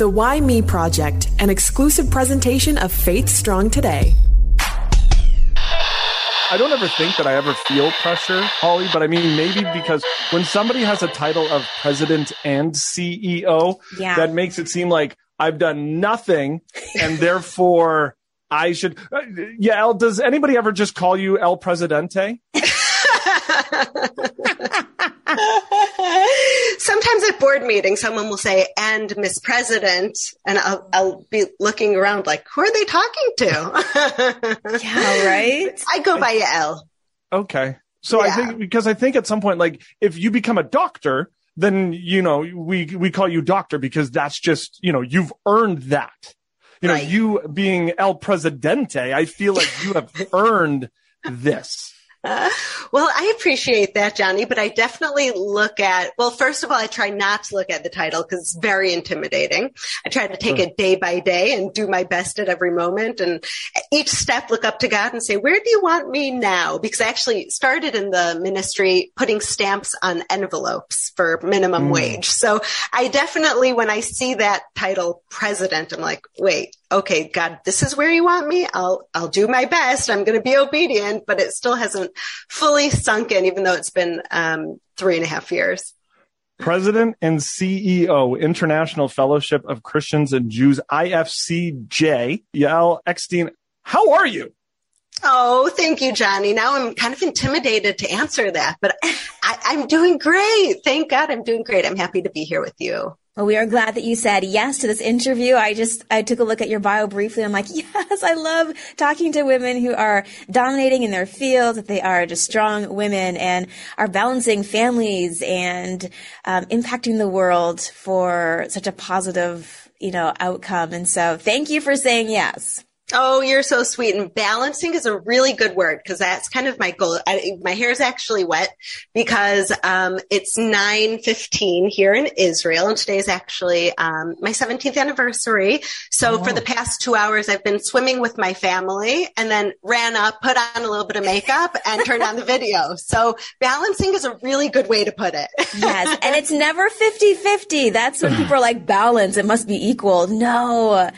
The Why Me Project, an exclusive presentation of Faith Strong Today. I don't ever think that I ever feel pressure, Holly, but I mean, maybe because when somebody has a title of president and CEO, Yeah. that makes it seem like I've done nothing and therefore I should. Uh, yeah, El, does anybody ever just call you El Presidente? Sometimes at board meetings, someone will say, and Miss President, and I'll, I'll be looking around like, who are they talking to? Yeah, right? I go by L. Okay. So I think because I think at some point, like if you become a doctor, then you know we we call you doctor because that's just you know you've earned that. You know, Right. you being El Presidente, I feel like you have earned this. Well, I appreciate that, Johnny, but I definitely look at, well, first of all, I try not to look at the title because it's very intimidating. I try to take it day by day and do my best at every moment and each step look up to God and say, where do you want me now? Because I actually started in the ministry putting stamps on envelopes for minimum Mm. wage. So I definitely, when I see that title president, I'm like, wait, okay, God, this is where you want me. I'll, I'll do my best. I'm going to be obedient, but it still hasn't fully sunk in, even though it's been, um, three and a half years. President and CEO, International Fellowship of Christians and Jews, IFCJ, Yael Eckstein. How are you? Oh, thank you, Johnny. Now I'm kind of intimidated to answer that, but I, I'm doing great. Thank God I'm doing great. I'm happy to be here with you. Well, we are glad that you said yes to this interview. I just, I took a look at your bio briefly. I'm like, yes, I love talking to women who are dominating in their field, that they are just strong women and are balancing families and um, impacting the world for such a positive, you know, outcome. And so thank you for saying yes. Oh, you're so sweet. And balancing is a really good word because that's kind of my goal. I, my hair is actually wet because um, it's 9:15 here in Israel, and today is actually um, my 17th anniversary. So for the past two hours, I've been swimming with my family, and then ran up, put on a little bit of makeup, and turned on the video. So balancing is a really good way to put it. Yes. And it's never 50-50. That's when people are like balance. It must be equal. No,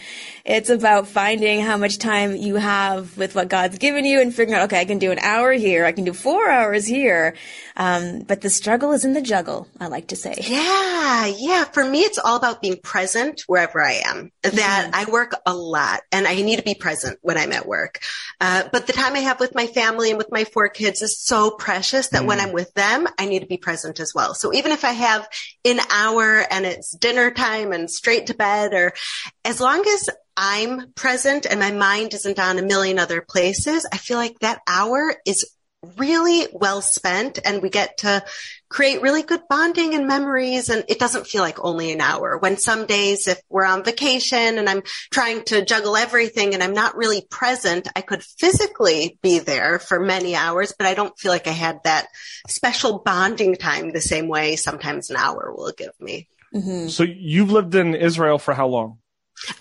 it's about finding how much time you have with what God's given you and figuring out, okay, I can do an hour here. I can do four hours here. Um, but the struggle is in the juggle, I like to say. Yeah, yeah. For me, it's all about being present wherever I am. That I work a lot and I need to be present when I'm at work. Uh, but the time I have with my family and with my four kids is so precious that when I'm with them, I need to be present as well. So even if I have an hour and it's dinner time and straight to bed or as long as I'm present and my mind isn't on a million other places, I feel like that hour is really well spent and we get to create really good bonding and memories. And it doesn't feel like only an hour when some days, if we're on vacation and I'm trying to juggle everything and I'm not really present, I could physically be there for many hours, but I don't feel like I had that special bonding time the same way sometimes an hour will give me. Mm-hmm. So you've lived in Israel for how long?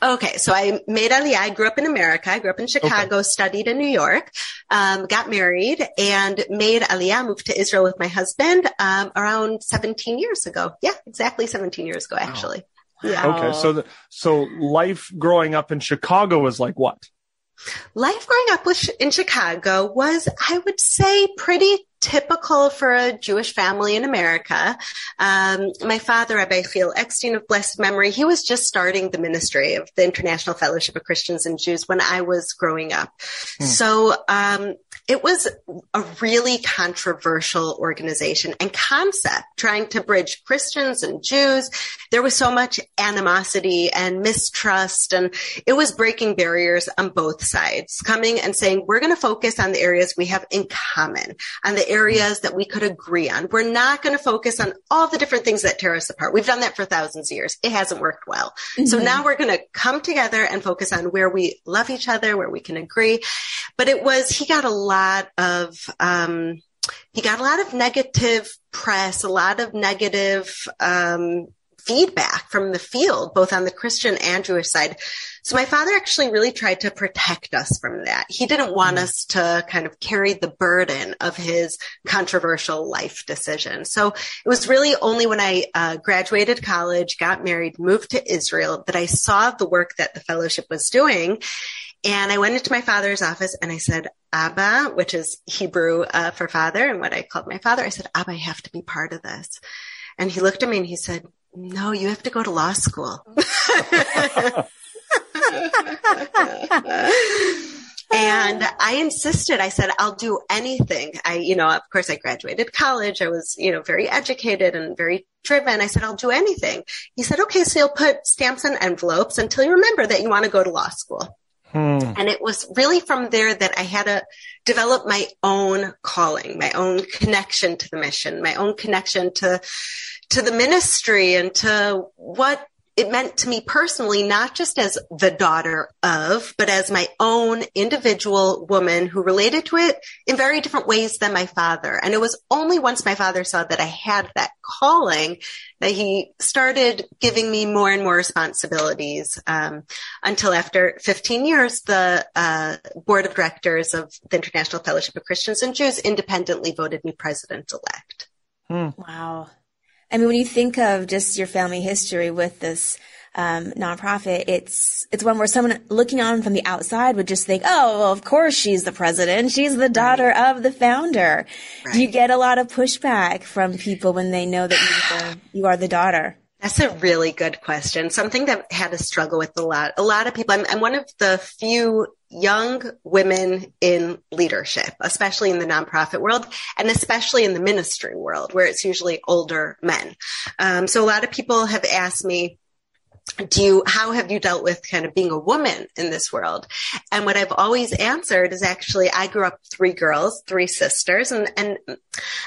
Okay, so I made Aliyah. I grew up in America. I grew up in Chicago, studied in New York, um, got married, and made Aliyah. Moved to Israel with my husband um, around 17 years ago. Yeah, exactly 17 years ago, actually. Yeah. Okay, so the, so life growing up in Chicago was like what? Life growing up with, in Chicago was, I would say, pretty typical for a Jewish family in America. Um, my father, Rabbi Phil Eckstein of blessed memory, he was just starting the ministry of the International Fellowship of Christians and Jews when I was growing up. So um, it was a really controversial organization and concept trying to bridge Christians and Jews. There was so much animosity and mistrust, and it was breaking barriers on both sides, coming and saying, we're going to focus on the areas we have in common, on the areas that we could agree on. We're not going to focus on all the different things that tear us apart. We've done that for thousands of years. It hasn't worked well. So now we're going to come together and focus on where we love each other, where we can agree. But it was, he got a lot of, um, he got a lot of negative press, a lot of negative, um, feedback from the field, both on the Christian and Jewish side. So my father actually really tried to protect us from that. He didn't want mm. us to kind of carry the burden of his controversial life decision. So it was really only when I uh, graduated college, got married, moved to Israel that I saw the work that the fellowship was doing. And I went into my father's office and I said, Abba, which is Hebrew uh, for father and what I called my father. I said, Abba, I have to be part of this. And he looked at me and he said, no, you have to go to law school. and I insisted. I said, I'll do anything. I, you know, of course I graduated college. I was, you know, very educated and very driven. I said, I'll do anything. He said, okay, so you'll put stamps and envelopes until you remember that you want to go to law school. Hmm. And it was really from there that I had to develop my own calling, my own connection to the mission, my own connection to, to the ministry and to what it meant to me personally, not just as the daughter of, but as my own individual woman who related to it in very different ways than my father. And it was only once my father saw that I had that calling that he started giving me more and more responsibilities um, until after 15 years, the uh, board of directors of the International Fellowship of Christians and Jews independently voted me president elect. Hmm. Wow. I mean, when you think of just your family history with this um, nonprofit, it's it's one where someone looking on from the outside would just think, "Oh, well, of course she's the president. She's the daughter right. of the founder." Right. Do you get a lot of pushback from people when they know that you are, the daughter? That's a really good question. Something that had to struggle with a lot. A lot of people, I'm, I'm, one of the few young women in leadership, especially in the nonprofit world and especially in the ministry world where it's usually older men. Um, so a lot of people have asked me, do you, how have you dealt with kind of being a woman in this world? And what I've always answered is actually, I grew up three girls, three sisters, and, and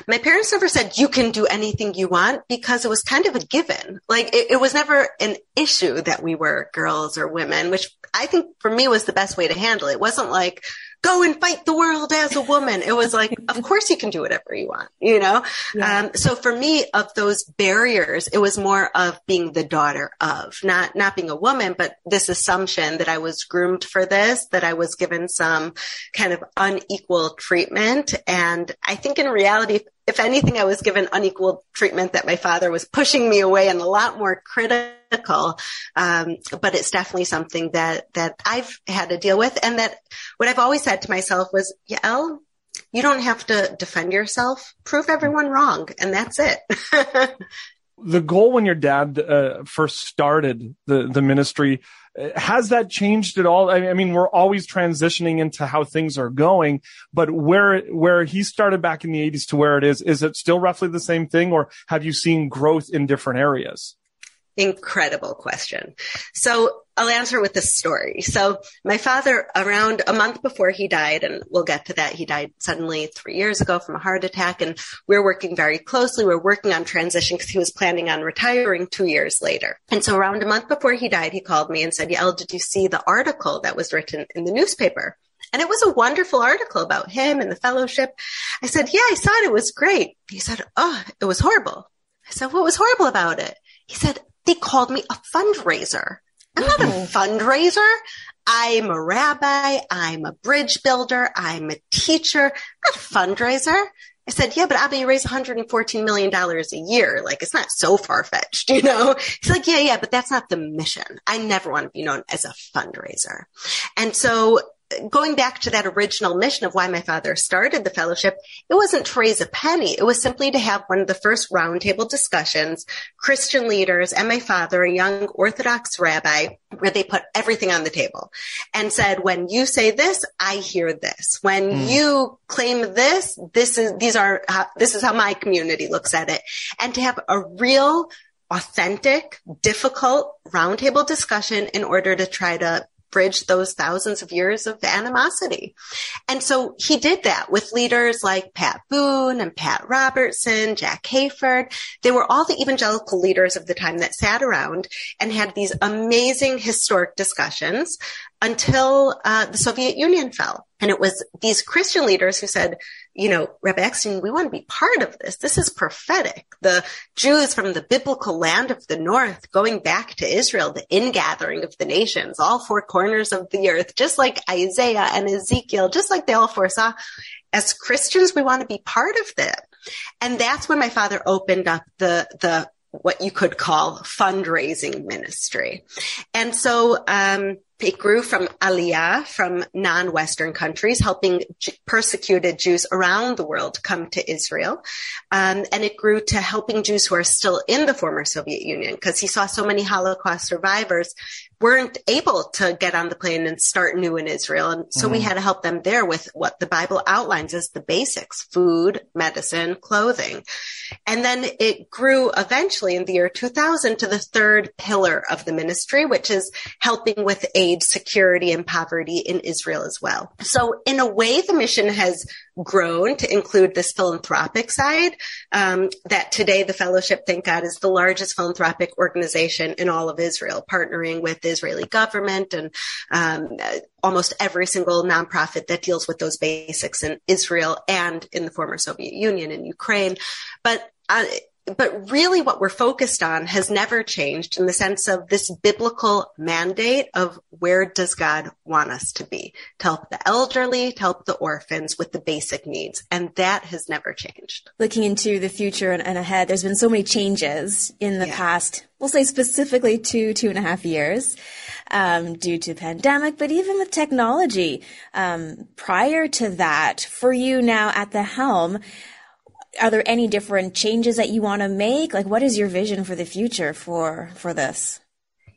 my parents never said you can do anything you want because it was kind of a given. Like it, it was never an issue that we were girls or women, which I think for me was the best way to handle it. It wasn't like, go and fight the world as a woman. It was like, of course you can do whatever you want, you know? Yeah. Um, so for me, of those barriers, it was more of being the daughter of, not, not being a woman, but this assumption that I was groomed for this, that I was given some kind of unequal treatment. And I think in reality, if anything, I was given unequal treatment that my father was pushing me away and a lot more critical. Um, but it's definitely something that, that I've had to deal with. And that what I've always said to myself was, Yael, you don't have to defend yourself. Prove everyone wrong. And that's it. the goal when your dad uh, first started the, the ministry has that changed at all? I mean, we're always transitioning into how things are going, but where, where he started back in the eighties to where it is, is it still roughly the same thing or have you seen growth in different areas? Incredible question. So I'll answer with this story. So my father, around a month before he died, and we'll get to that, he died suddenly three years ago from a heart attack. And we're working very closely. We're working on transition because he was planning on retiring two years later. And so around a month before he died, he called me and said, Yael, did you see the article that was written in the newspaper? And it was a wonderful article about him and the fellowship. I said, yeah, I saw it. It was great. He said, oh, it was horrible. I said, what was horrible about it? He said, they called me a fundraiser. I'm not a mm-hmm. fundraiser. I'm a rabbi. I'm a bridge builder. I'm a teacher, not a fundraiser. I said, yeah, but Abba, you raise $114 million a year. Like, it's not so far fetched, you know? He's like, yeah, yeah, but that's not the mission. I never want to be known as a fundraiser. And so going back to that original mission of why my father started the fellowship, it wasn't to raise a penny. It was simply to have one of the first roundtable discussions, Christian leaders and my father, a young Orthodox rabbi, where they put everything on the table and said, when you say this, I hear this. When mm. you claim this, this is, these are, uh, this is how my community looks at it. And to have a real authentic, difficult roundtable discussion in order to try to bridge those thousands of years of animosity. And so he did that with leaders like Pat Boone and Pat Robertson, Jack Hayford. They were all the evangelical leaders of the time that sat around and had these amazing historic discussions until uh, the Soviet Union fell. And it was these Christian leaders who said, you know, Rabbi Eckstein, we want to be part of this. This is prophetic. The Jews from the biblical land of the north going back to Israel, the ingathering of the nations, all four corners of the earth, just like Isaiah and Ezekiel, just like they all foresaw. As Christians, we want to be part of that. And that's when my father opened up the, the, what you could call fundraising ministry. And so, um, it grew from Aliyah from non-Western countries, helping persecuted Jews around the world come to Israel. Um, and it grew to helping Jews who are still in the former Soviet Union because he saw so many Holocaust survivors weren't able to get on the plane and start new in Israel. And so mm. we had to help them there with what the Bible outlines as the basics, food, medicine, clothing. And then it grew eventually in the year 2000 to the third pillar of the ministry, which is helping with aid, security, and poverty in Israel as well. So in a way, the mission has grown to include this philanthropic side. Um, that today the fellowship, thank God, is the largest philanthropic organization in all of Israel, partnering with the Israeli government and um, almost every single nonprofit that deals with those basics in Israel and in the former Soviet Union and Ukraine. But uh, but really what we're focused on has never changed in the sense of this biblical mandate of where does God want us to be to help the elderly, to help the orphans with the basic needs. And that has never changed. Looking into the future and, and ahead, there's been so many changes in the yeah. past, we'll say specifically two, two and a half years. Um, due to pandemic, but even with technology, um, prior to that, for you now at the helm, are there any different changes that you want to make? Like, what is your vision for the future for for this?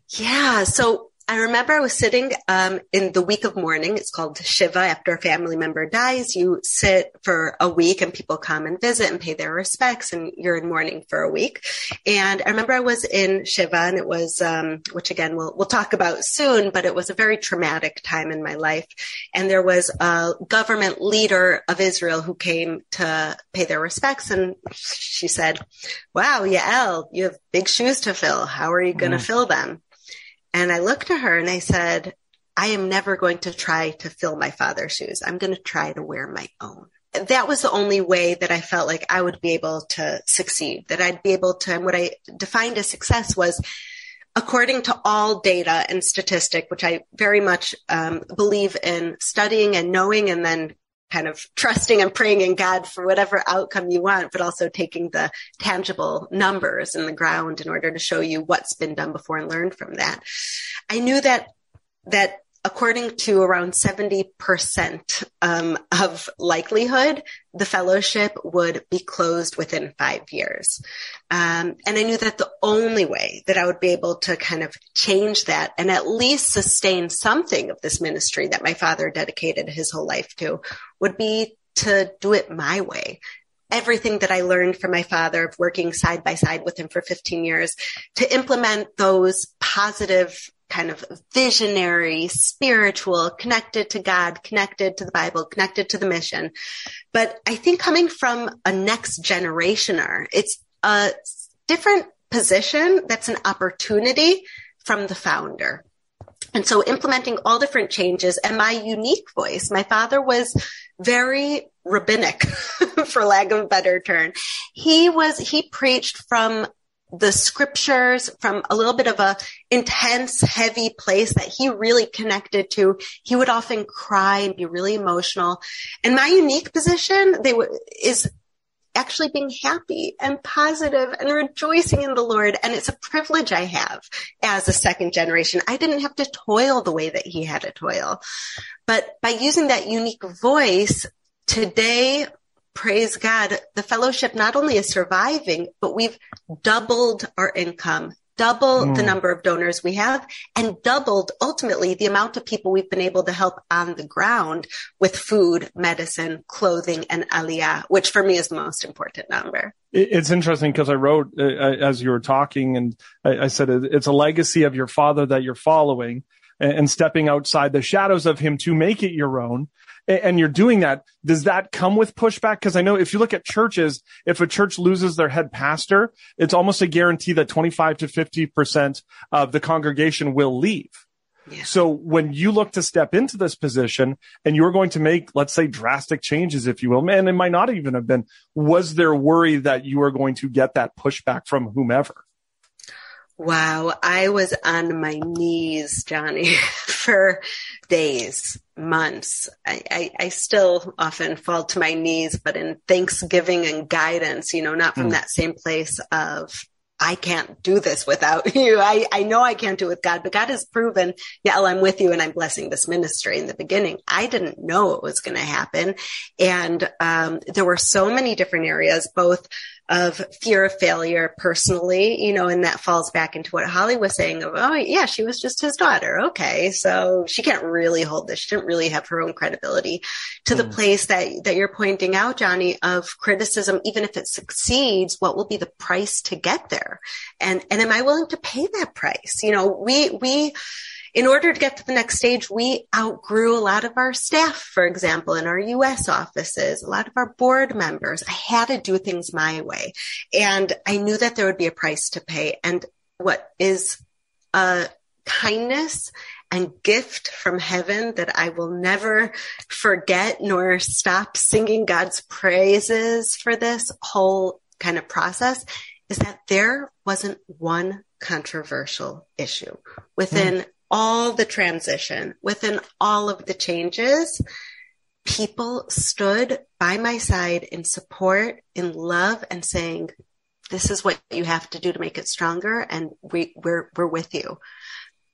Yeah, so I remember I was sitting um, in the week of mourning. It's called Shiva. After a family member dies, you sit for a week and people come and visit and pay their respects and you're in mourning for a week. And I remember I was in Shiva and it was, um, which again, we'll, we'll talk about soon, but it was a very traumatic time in my life. And there was a government leader of Israel who came to pay their respects. And she said, wow, Yael, you have big shoes to fill. How are you going to mm. fill them? And I looked at her and I said, I am never going to try to fill my father's shoes. I'm going to try to wear my own. That was the only way that I felt like I would be able to succeed, that I'd be able to, and what I defined as success was according to all data and statistic, which I very much um, believe in studying and knowing and then kind of trusting and praying in God for whatever outcome you want, but also taking the tangible numbers in the ground in order to show you what's been done before and learn from that. I knew that, that according to around 70% um, of likelihood, the fellowship would be closed within five years. Um, and I knew that the only way that I would be able to kind of change that and at least sustain something of this ministry that my father dedicated his whole life to would be to do it my way, everything that I learned from my father of working side by side with him for 15 years to implement those positive kind of visionary, spiritual, connected to God, connected to the Bible, connected to the mission. But I think coming from a next generationer, it's a different position that's an opportunity from the founder. And so implementing all different changes and my unique voice, my father was very rabbinic, for lack of a better term. He was, he preached from the scriptures from a little bit of a intense, heavy place that he really connected to. He would often cry and be really emotional. And my unique position they w- is actually being happy and positive and rejoicing in the Lord. And it's a privilege I have as a second generation. I didn't have to toil the way that he had to toil. But by using that unique voice, today praise God, the fellowship not only is surviving, but we've doubled our income, double mm. the number of donors we have, and doubled ultimately the amount of people we've been able to help on the ground with food, medicine, clothing, and aliyah, which for me is the most important number. It's interesting because I wrote uh, as you were talking, and I, I said it's a legacy of your father that you're following and stepping outside the shadows of him to make it your own and you're doing that, does that come with pushback? Because I know if you look at churches, if a church loses their head pastor, it's almost a guarantee that 25 to 50% of the congregation will leave. Yeah. So when you look to step into this position and you're going to make, let's say, drastic changes, if you will, and it might not even have been, was there worry that you are going to get that pushback from whomever? Wow, I was on my knees, Johnny, for days, months. I, I, I, still often fall to my knees, but in thanksgiving and guidance, you know, not from mm. that same place of I can't do this without you. I, I know I can't do it with God, but God has proven, yeah, I'm with you and I'm blessing this ministry in the beginning. I didn't know it was going to happen. And, um, there were so many different areas, both of fear of failure personally, you know, and that falls back into what Holly was saying of, oh, yeah, she was just his daughter. Okay. So she can't really hold this. She didn't really have her own credibility to mm. the place that, that you're pointing out, Johnny, of criticism. Even if it succeeds, what will be the price to get there? And, and am I willing to pay that price? You know, we, we, in order to get to the next stage, we outgrew a lot of our staff, for example, in our US offices, a lot of our board members. I had to do things my way. And I knew that there would be a price to pay. And what is a kindness and gift from heaven that I will never forget nor stop singing God's praises for this whole kind of process is that there wasn't one controversial issue within mm all the transition, within all of the changes, people stood by my side in support, in love, and saying, this is what you have to do to make it stronger. And we, we're, we're with you,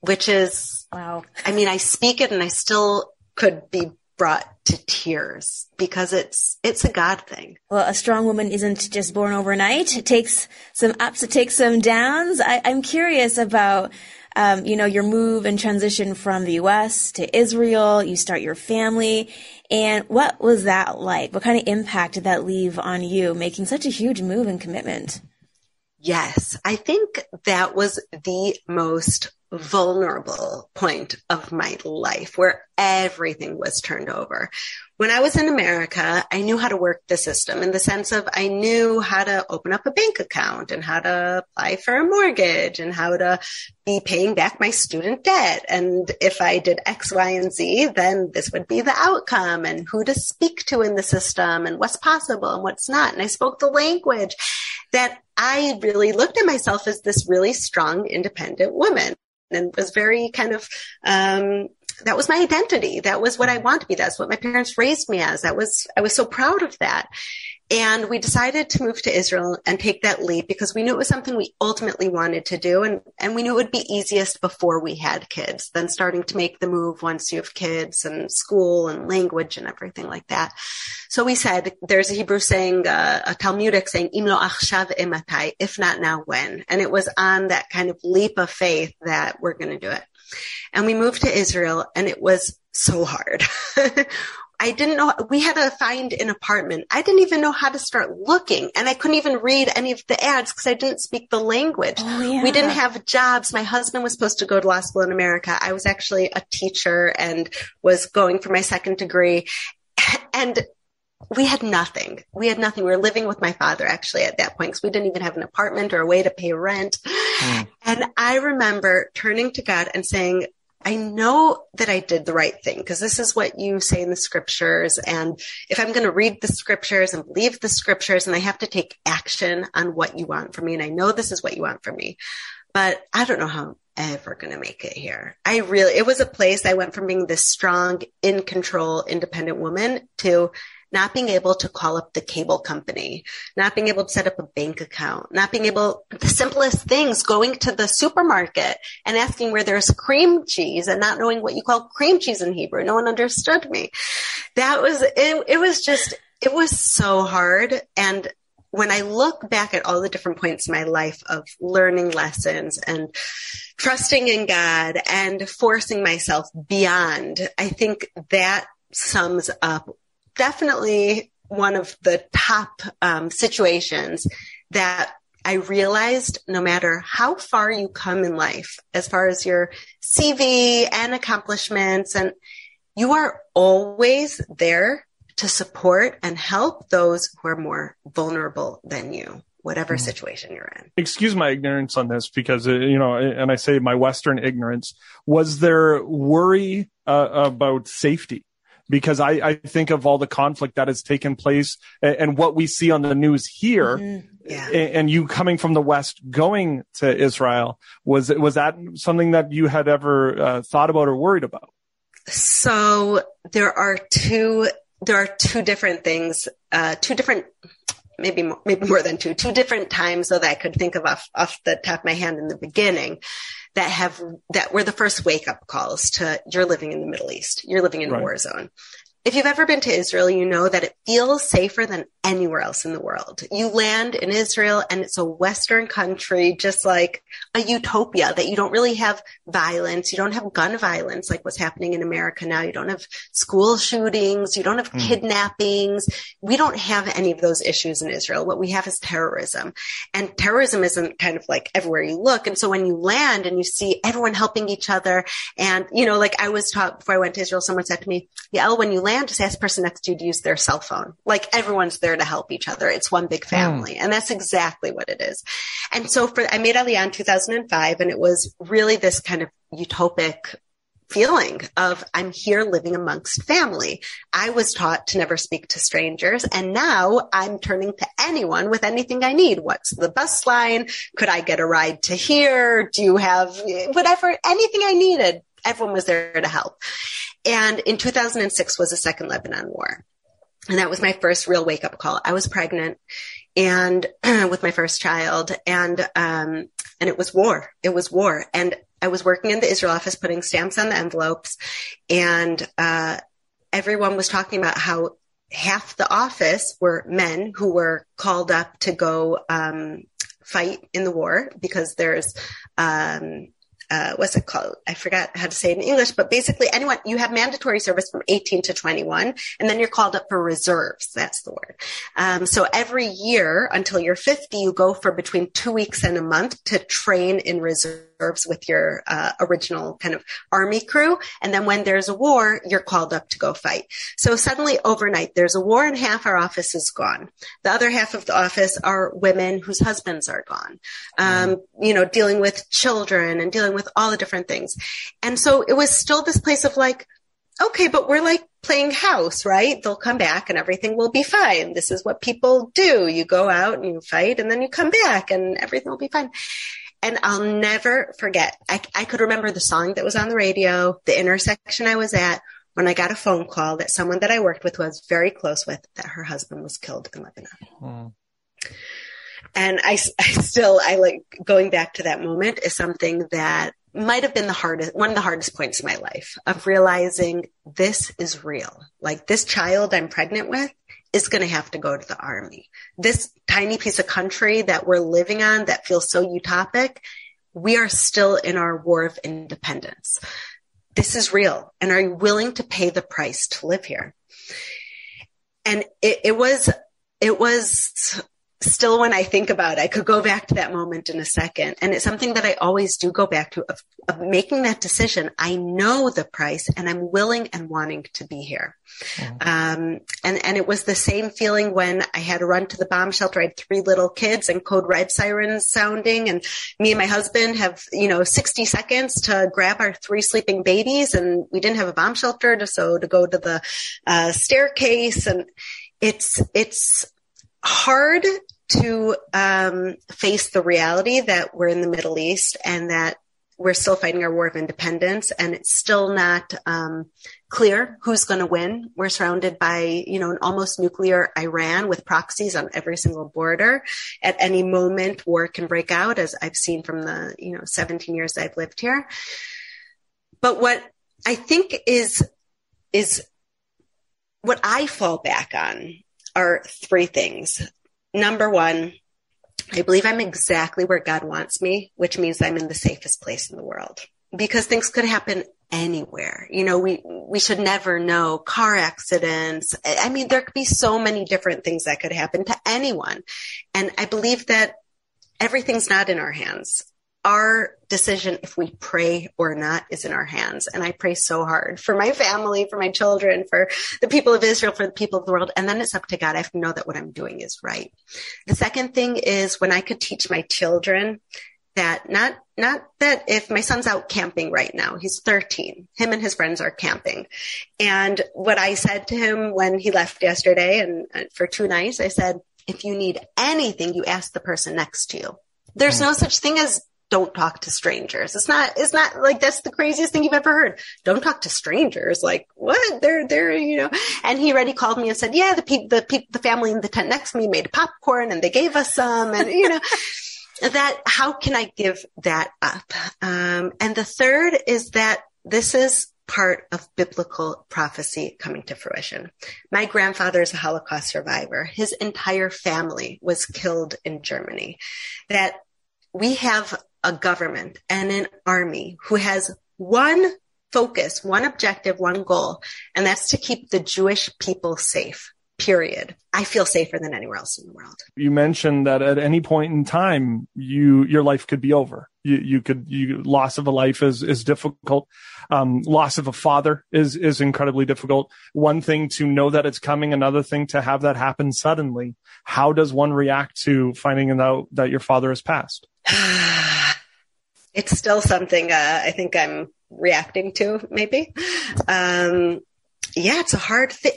which is, wow. I mean, I speak it and I still could be brought to tears because it's it's a God thing. Well, a strong woman isn't just born overnight. It takes some ups, it takes some downs. I, I'm curious about um, you know, your move and transition from the U.S. to Israel. You start your family. And what was that like? What kind of impact did that leave on you making such a huge move and commitment? Yes, I think that was the most vulnerable point of my life where everything was turned over. When I was in America, I knew how to work the system in the sense of I knew how to open up a bank account and how to apply for a mortgage and how to be paying back my student debt. And if I did X, Y, and Z, then this would be the outcome and who to speak to in the system and what's possible and what's not. And I spoke the language that I really looked at myself as this really strong, independent woman and was very kind of um, that was my identity. That was what I want to be. That's what my parents raised me as. That was I was so proud of that. And we decided to move to Israel and take that leap because we knew it was something we ultimately wanted to do. And, and we knew it would be easiest before we had kids than starting to make the move once you have kids and school and language and everything like that. So we said, there's a Hebrew saying, uh, a Talmudic saying, Im lo achshav imatai, if not now, when? And it was on that kind of leap of faith that we're going to do it. And we moved to Israel and it was so hard. I didn't know, we had to find an apartment. I didn't even know how to start looking and I couldn't even read any of the ads because I didn't speak the language. Oh, yeah. We didn't have jobs. My husband was supposed to go to law school in America. I was actually a teacher and was going for my second degree and we had nothing. We had nothing. We were living with my father actually at that point because we didn't even have an apartment or a way to pay rent. Mm. And I remember turning to God and saying, I know that I did the right thing because this is what you say in the scriptures. And if I'm going to read the scriptures and believe the scriptures and I have to take action on what you want from me, and I know this is what you want from me, but I don't know how I'm ever going to make it here. I really, it was a place I went from being this strong, in control, independent woman to not being able to call up the cable company, not being able to set up a bank account, not being able, the simplest things, going to the supermarket and asking where there's cream cheese and not knowing what you call cream cheese in Hebrew. No one understood me. That was, it, it was just, it was so hard. And when I look back at all the different points in my life of learning lessons and trusting in God and forcing myself beyond, I think that sums up definitely one of the top um, situations that I realized no matter how far you come in life, as far as your CV and accomplishments, and you are always there to support and help those who are more vulnerable than you. whatever mm-hmm. situation you're in. Excuse my ignorance on this because, uh, you know, and I say my Western ignorance. Was there worry uh, about safety? Because I, I think of all the conflict that has taken place and, and what we see on the news here. Mm-hmm. Yeah. And you coming from the West going to Israel, was, was that something that you had ever uh, thought about or worried about? So there are two, there are two different things, uh, two different maybe maybe more than two, two different times so that I could think of off, off the top of my hand in the beginning that have that were the first wake up calls to you're living in the Middle East, you're living in right. a war zone if you've ever been to Israel, you know that it feels safer than anywhere else in the world. You land in Israel and it's a Western country, just like a utopia that you don't really have violence. You don't have gun violence like what's happening in America now. You don't have school shootings. You don't have mm. kidnappings. We don't have any of those issues in Israel. What we have is terrorism and terrorism isn't kind of like everywhere you look. And so when you land and you see everyone helping each other and, you know, like I was taught before I went to Israel, someone said to me, yeah, when you land, just ask the person next to you to use their cell phone. Like everyone's there to help each other. It's one big family. Mm. And that's exactly what it is. And so for, I made Aliyah in 2005 and it was really this kind of utopic feeling of I'm here living amongst family. I was taught to never speak to strangers and now I'm turning to anyone with anything I need. What's the bus line? Could I get a ride to here? Do you have whatever, anything I needed? Everyone was there to help. And in 2006 was the second Lebanon war. And that was my first real wake up call. I was pregnant and with my first child and, um, and it was war. It was war. And I was working in the Israel office putting stamps on the envelopes and, uh, everyone was talking about how half the office were men who were called up to go, um, fight in the war because there's, um, uh, what's it called? I forgot how to say it in English, but basically anyone, you have mandatory service from 18 to 21, and then you're called up for reserves. That's the word. Um, so every year until you're 50, you go for between two weeks and a month to train in reserves with your uh, original kind of army crew. And then when there's a war, you're called up to go fight. So suddenly overnight, there's a war and half our office is gone. The other half of the office are women whose husbands are gone. Um, you know, dealing with children and dealing with all the different things. And so it was still this place of like, okay, but we're like playing house, right? They'll come back and everything will be fine. This is what people do. You go out and you fight and then you come back and everything will be fine. And I'll never forget. I, I could remember the song that was on the radio, the intersection I was at when I got a phone call that someone that I worked with was very close with that her husband was killed in Lebanon. Hmm. And I, I still, I like going back to that moment is something that might have been the hardest, one of the hardest points in my life of realizing this is real. Like this child I'm pregnant with is going to have to go to the army. This tiny piece of country that we're living on that feels so utopic, we are still in our war of independence. This is real. And are you willing to pay the price to live here? And it, it was, it was still when I think about it, I could go back to that moment in a second. And it's something that I always do go back to of, of, making that decision. I know the price and I'm willing and wanting to be here. Mm-hmm. Um, and, and it was the same feeling when I had to run to the bomb shelter. I had three little kids and code red sirens sounding and me and my husband have, you know, 60 seconds to grab our three sleeping babies and we didn't have a bomb shelter to, so to go to the, uh, staircase and it's, it's, hard to um, face the reality that we're in the Middle East and that we're still fighting our war of independence and it's still not um, clear who's going to win. We're surrounded by, you know, an almost nuclear Iran with proxies on every single border. At any moment, war can break out, as I've seen from the, you know, 17 years I've lived here. But what I think is, is what I fall back on are three things number one, I believe I'm exactly where God wants me, which means I'm in the safest place in the world because things could happen anywhere. You know, we, we should never know car accidents. I mean, there could be so many different things that could happen to anyone. And I believe that everything's not in our hands. Our decision if we pray or not is in our hands. And I pray so hard for my family, for my children, for the people of Israel, for the people of the world. And then it's up to God. I have to know that what I'm doing is right. The second thing is when I could teach my children that not not that if my son's out camping right now he's 13 him and his friends are camping and what i said to him when he left yesterday and for two nights i said if you need anything you ask the person next to you there's hmm. no such thing as don't talk to strangers. It's not, it's not like that's the craziest thing you've ever heard. Don't talk to strangers. Like what? They're, they're, you know, and he already called me and said, yeah, the people, the people, the family in the tent next to me made popcorn and they gave us some and, you know, that how can I give that up? Um, and the third is that this is part of biblical prophecy coming to fruition. My grandfather is a Holocaust survivor. His entire family was killed in Germany. That we have a government and an army who has one focus, one objective, one goal, and that's to keep the Jewish people safe period. I feel safer than anywhere else in the world. You mentioned that at any point in time, you, your life could be over. You, you could, you, loss of a life is, is difficult. Um, loss of a father is, is incredibly difficult. One thing to know that it's coming, another thing to have that happen suddenly. How does one react to finding out that your father has passed? It's still something, uh, I think I'm reacting to maybe. Um, yeah, it's a hard thing.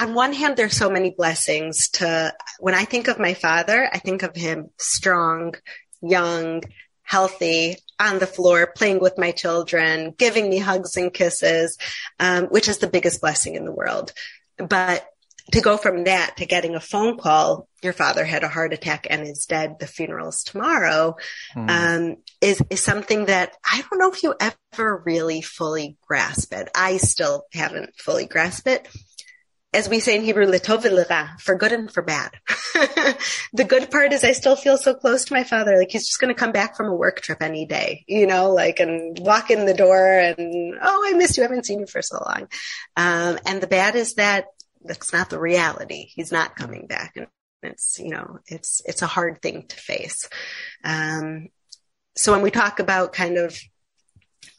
On one hand, there's so many blessings to, when I think of my father, I think of him strong, young, healthy, on the floor, playing with my children, giving me hugs and kisses, um, which is the biggest blessing in the world. But to go from that to getting a phone call, your father had a heart attack and is dead. The funeral's tomorrow, mm. um, is, is something that I don't know if you ever really fully grasp it. I still haven't fully grasped it. As we say in Hebrew, letov for good and for bad. the good part is I still feel so close to my father. Like he's just going to come back from a work trip any day, you know, like and walk in the door and, oh, I missed you. I haven't seen you for so long. Um, and the bad is that that's not the reality. He's not coming back. And it's, you know, it's, it's a hard thing to face. Um, so when we talk about kind of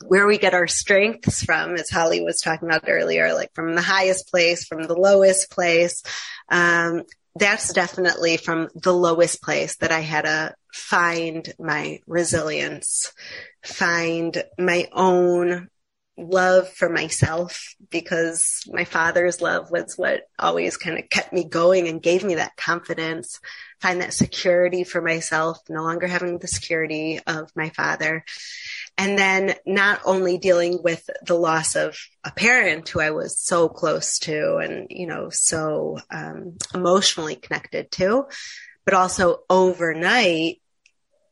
where we get our strengths from, as Holly was talking about earlier, like from the highest place, from the lowest place, um, that's definitely from the lowest place that I had to find my resilience, find my own love for myself because my father's love was what always kind of kept me going and gave me that confidence, find that security for myself, no longer having the security of my father. And then not only dealing with the loss of a parent who I was so close to and, you know, so um, emotionally connected to, but also overnight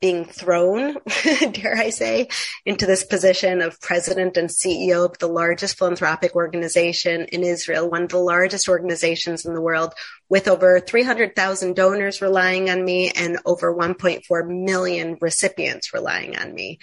being thrown, dare I say, into this position of president and CEO of the largest philanthropic organization in Israel, one of the largest organizations in the world, with over 300,000 donors relying on me and over 1.4 million recipients relying on me.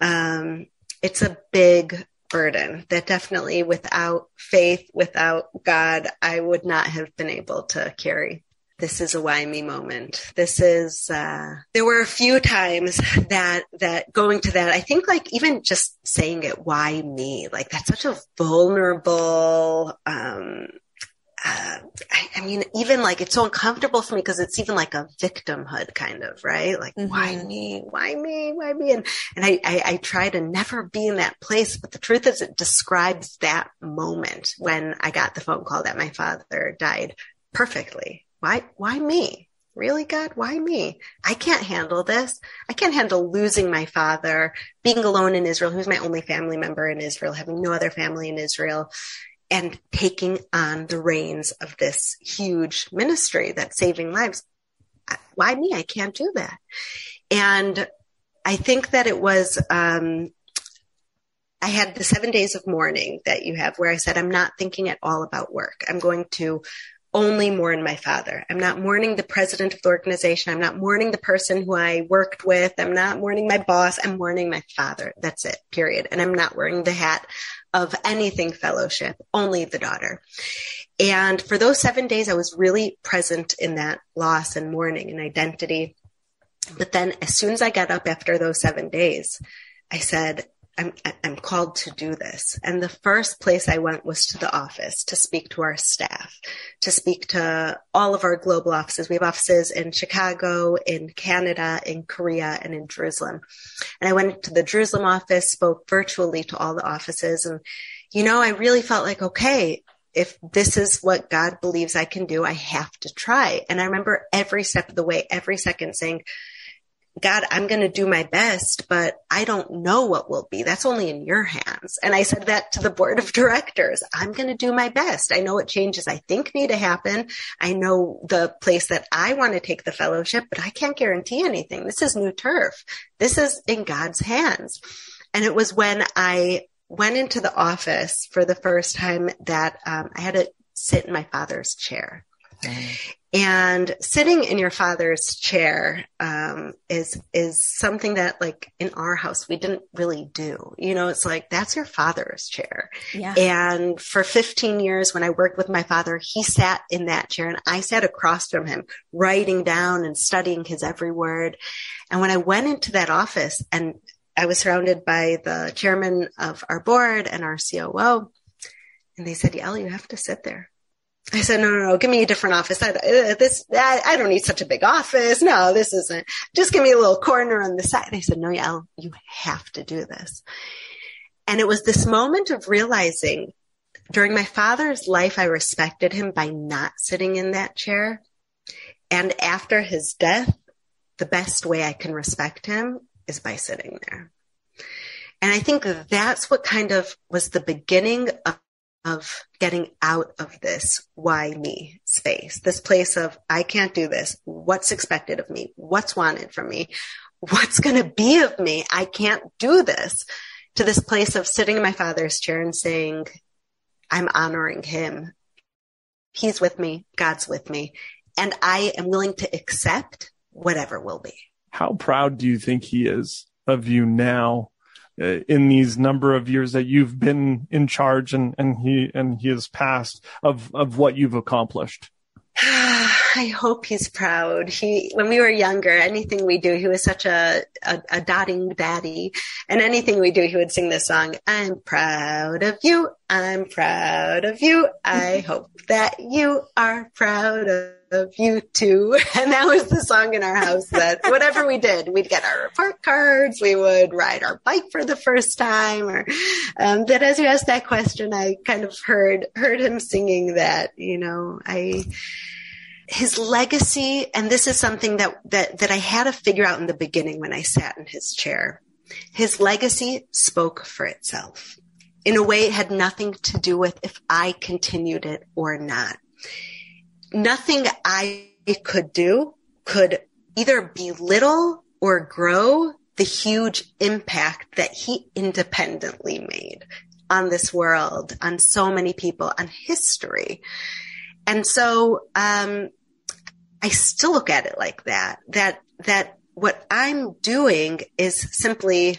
Um, it's a big burden that definitely without faith, without God, I would not have been able to carry this is a why me moment. This is, uh, there were a few times that, that going to that, I think like even just saying it, why me? Like that's such a vulnerable, um, uh, I, I, mean, even like it's so uncomfortable for me because it's even like a victimhood kind of, right? Like, mm-hmm. why me? Why me? Why me? And, and I, I, I try to never be in that place, but the truth is it describes that moment when I got the phone call that my father died perfectly. Why, why me? Really, God? Why me? I can't handle this. I can't handle losing my father, being alone in Israel, who's my only family member in Israel, having no other family in Israel, and taking on the reins of this huge ministry that's saving lives. Why me? I can't do that. And I think that it was, um, I had the seven days of mourning that you have where I said, I'm not thinking at all about work. I'm going to only mourn my father. I'm not mourning the president of the organization. I'm not mourning the person who I worked with. I'm not mourning my boss. I'm mourning my father. That's it, period. And I'm not wearing the hat of anything fellowship, only the daughter. And for those seven days, I was really present in that loss and mourning and identity. But then as soon as I got up after those seven days, I said, I'm, I'm called to do this. And the first place I went was to the office to speak to our staff, to speak to all of our global offices. We have offices in Chicago, in Canada, in Korea, and in Jerusalem. And I went to the Jerusalem office, spoke virtually to all the offices. And, you know, I really felt like, okay, if this is what God believes I can do, I have to try. And I remember every step of the way, every second saying, God, I'm going to do my best, but I don't know what will be. That's only in your hands. And I said that to the board of directors. I'm going to do my best. I know what changes I think need to happen. I know the place that I want to take the fellowship, but I can't guarantee anything. This is new turf. This is in God's hands. And it was when I went into the office for the first time that um, I had to sit in my father's chair. Mm. And sitting in your father's chair um, is is something that, like in our house, we didn't really do. You know, it's like that's your father's chair. Yeah. And for 15 years, when I worked with my father, he sat in that chair, and I sat across from him, writing down and studying his every word. And when I went into that office, and I was surrounded by the chairman of our board and our COO, and they said, "Yael, you have to sit there." I said, no, no, no, give me a different office. I, uh, this, I, I, don't need such a big office. No, this isn't. Just give me a little corner on the side. They said, no, Yael, you have to do this. And it was this moment of realizing during my father's life, I respected him by not sitting in that chair. And after his death, the best way I can respect him is by sitting there. And I think that's what kind of was the beginning of getting out of this why me space, this place of I can't do this. What's expected of me? What's wanted from me? What's going to be of me? I can't do this to this place of sitting in my father's chair and saying, I'm honoring him. He's with me. God's with me. And I am willing to accept whatever will be. How proud do you think he is of you now Uh, in these number of years that you've been in charge and, and he and he has passed of of what you've accomplished I hope he's proud. He, when we were younger, anything we do, he was such a, a, a, dotting daddy. And anything we do, he would sing this song. I'm proud of you. I'm proud of you. I hope that you are proud of of you too. And that was the song in our house that whatever we did, we'd get our report cards, we would ride our bike for the first time or, um, that as you asked that question, I kind of heard, heard him singing that, you know, I, his legacy, and this is something that, that, that I had to figure out in the beginning when I sat in his chair. His legacy spoke for itself. In a way, it had nothing to do with if I continued it or not nothing I could do could either belittle or grow the huge impact that he independently made on this world, on so many people, on history. And so, um, I still look at it like that, that, that what I'm doing is simply,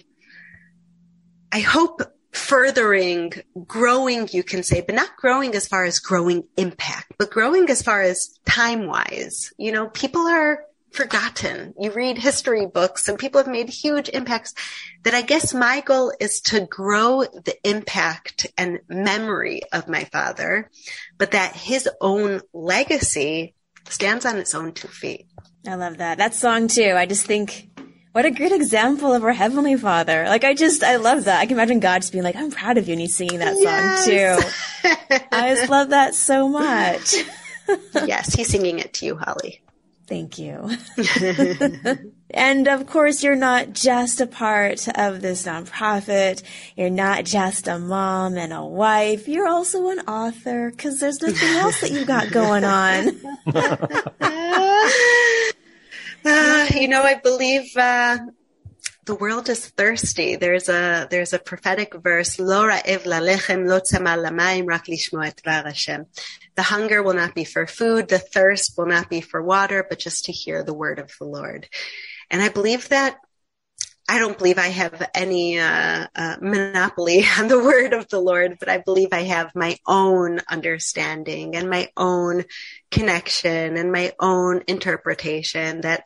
I hope furthering, growing, you can say, but not growing as far as growing impact, but growing as far as time wise. You know, people are forgotten. You read history books and people have made huge impacts that I guess my goal is to grow the impact and memory of my father, but that his own legacy stands on its own two feet. I love that. That song too. I just think what a great example of our Heavenly Father. Like, I just, I love that. I can imagine God just being like, I'm proud of you, and he's singing that yes. song too. I just love that so much. yes, he's singing it to you, Holly. Thank you. and of course, you're not just a part of this nonprofit. You're not just a mom and a wife. You're also an author because there's nothing else that you've got going on. Uh, you know, I believe uh, the world is thirsty. There's a there's a prophetic verse. The hunger will not be for food, the thirst will not be for water, but just to hear the word of the Lord. And I believe that I don't believe I have any uh, uh, monopoly on the word of the Lord, but I believe I have my own understanding and my own connection and my own interpretation that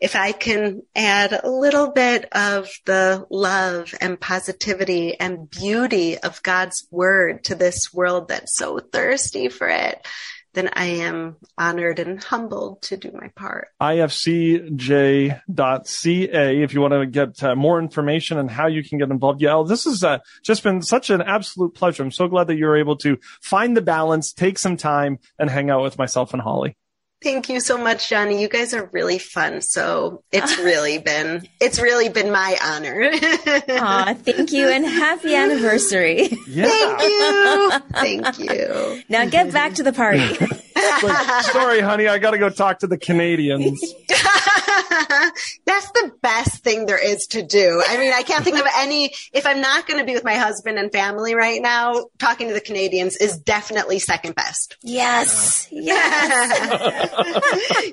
if I can add a little bit of the love and positivity and beauty of God's word to this world that's so thirsty for it, then I am honored and humbled to do my part. IFCJ.ca if you want to get uh, more information on how you can get involved. Yeah, this has uh, just been such an absolute pleasure. I'm so glad that you're able to find the balance, take some time, and hang out with myself and Holly. Thank you so much, Johnny. You guys are really fun. So it's really been, it's really been my honor. Aw, thank you and happy anniversary. Yeah. Thank you. Thank you. Now get back to the party. Like, sorry, honey, I got to go talk to the Canadians. That's the best thing there is to do. I mean, I can't think of any, if I'm not going to be with my husband and family right now, talking to the Canadians is definitely second best. Yes. Yes.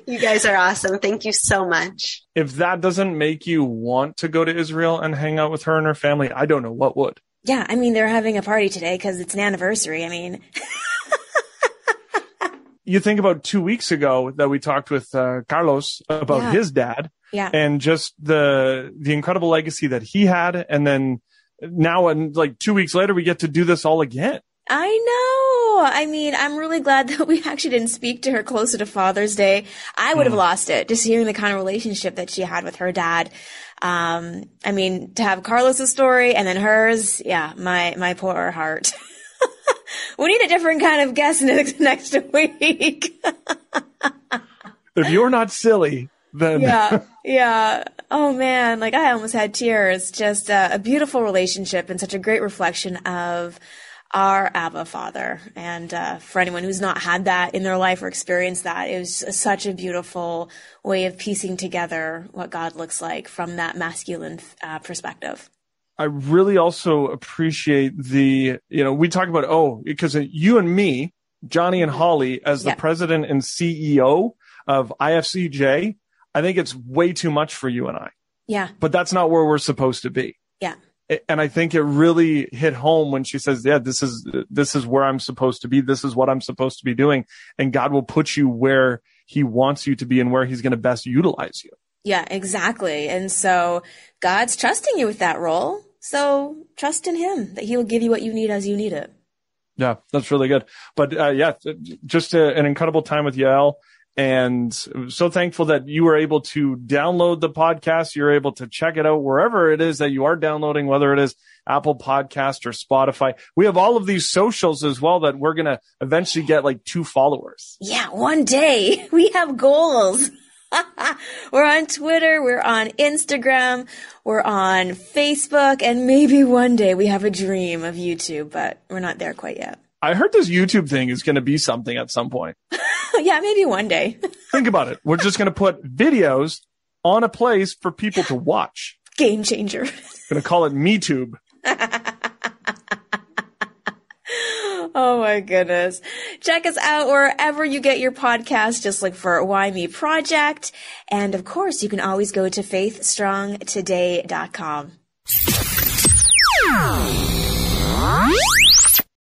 you guys are awesome. Thank you so much. If that doesn't make you want to go to Israel and hang out with her and her family, I don't know what would. Yeah. I mean, they're having a party today because it's an anniversary. I mean, You think about two weeks ago that we talked with uh, Carlos about Yeah. his dad yeah. and just the the incredible legacy that he had, and then now and like two weeks later we get to do this all again. I know. I mean, I'm really glad that we actually didn't speak to her closer to Father's Day. I would have lost it just hearing the kind of relationship that she had with her dad. Um, I mean, to have Carlos's story and then hers, yeah, my, my poor heart. we need a different kind of guest next, next week. If you're not silly, then yeah, yeah. Oh man, like I almost had tears. Just uh, a beautiful relationship and such a great reflection of our Abba Father. And uh, for anyone who's not had that in their life or experienced that, it was such a beautiful way of piecing together what God looks like from that masculine uh, perspective. I really also appreciate the, you know, we talk about, oh, because you and me, Johnny and Holly, as the Yeah. president and CEO of IFCJ, I think it's way too much for you and I, Yeah, but that's not where we're supposed to be. yeah, And I think it really hit home when she says, yeah, this is, this is where I'm supposed to be. This is what I'm supposed to be doing. And God will put you where he wants you to be and where he's going to best utilize you. yeah, exactly. And so God's trusting you with that role. So trust in Him that He will give you what you need as you need it. Yeah, that's really good. But uh, yeah, just a, an incredible time with Yael. And so thankful that you were able to download the podcast. You're able to check it out wherever it is that you are downloading, whether it is Apple Podcast or Spotify. We have all of these socials as well that we're going to eventually get like two followers. Yeah, one day we have goals. we're on Twitter, we're on Instagram, we're on Facebook, and maybe one day we have a dream of YouTube, but we're not there quite yet. I heard this YouTube thing is going to be something at some point. yeah, maybe one day. Think about it. We're just going to put videos on a place for people to watch. Game changer. Going to call it MeTube. Oh my goodness. Check us out wherever you get your podcast. Just look for Why Me Project. And of course, you can always go to faithstrongtoday.com.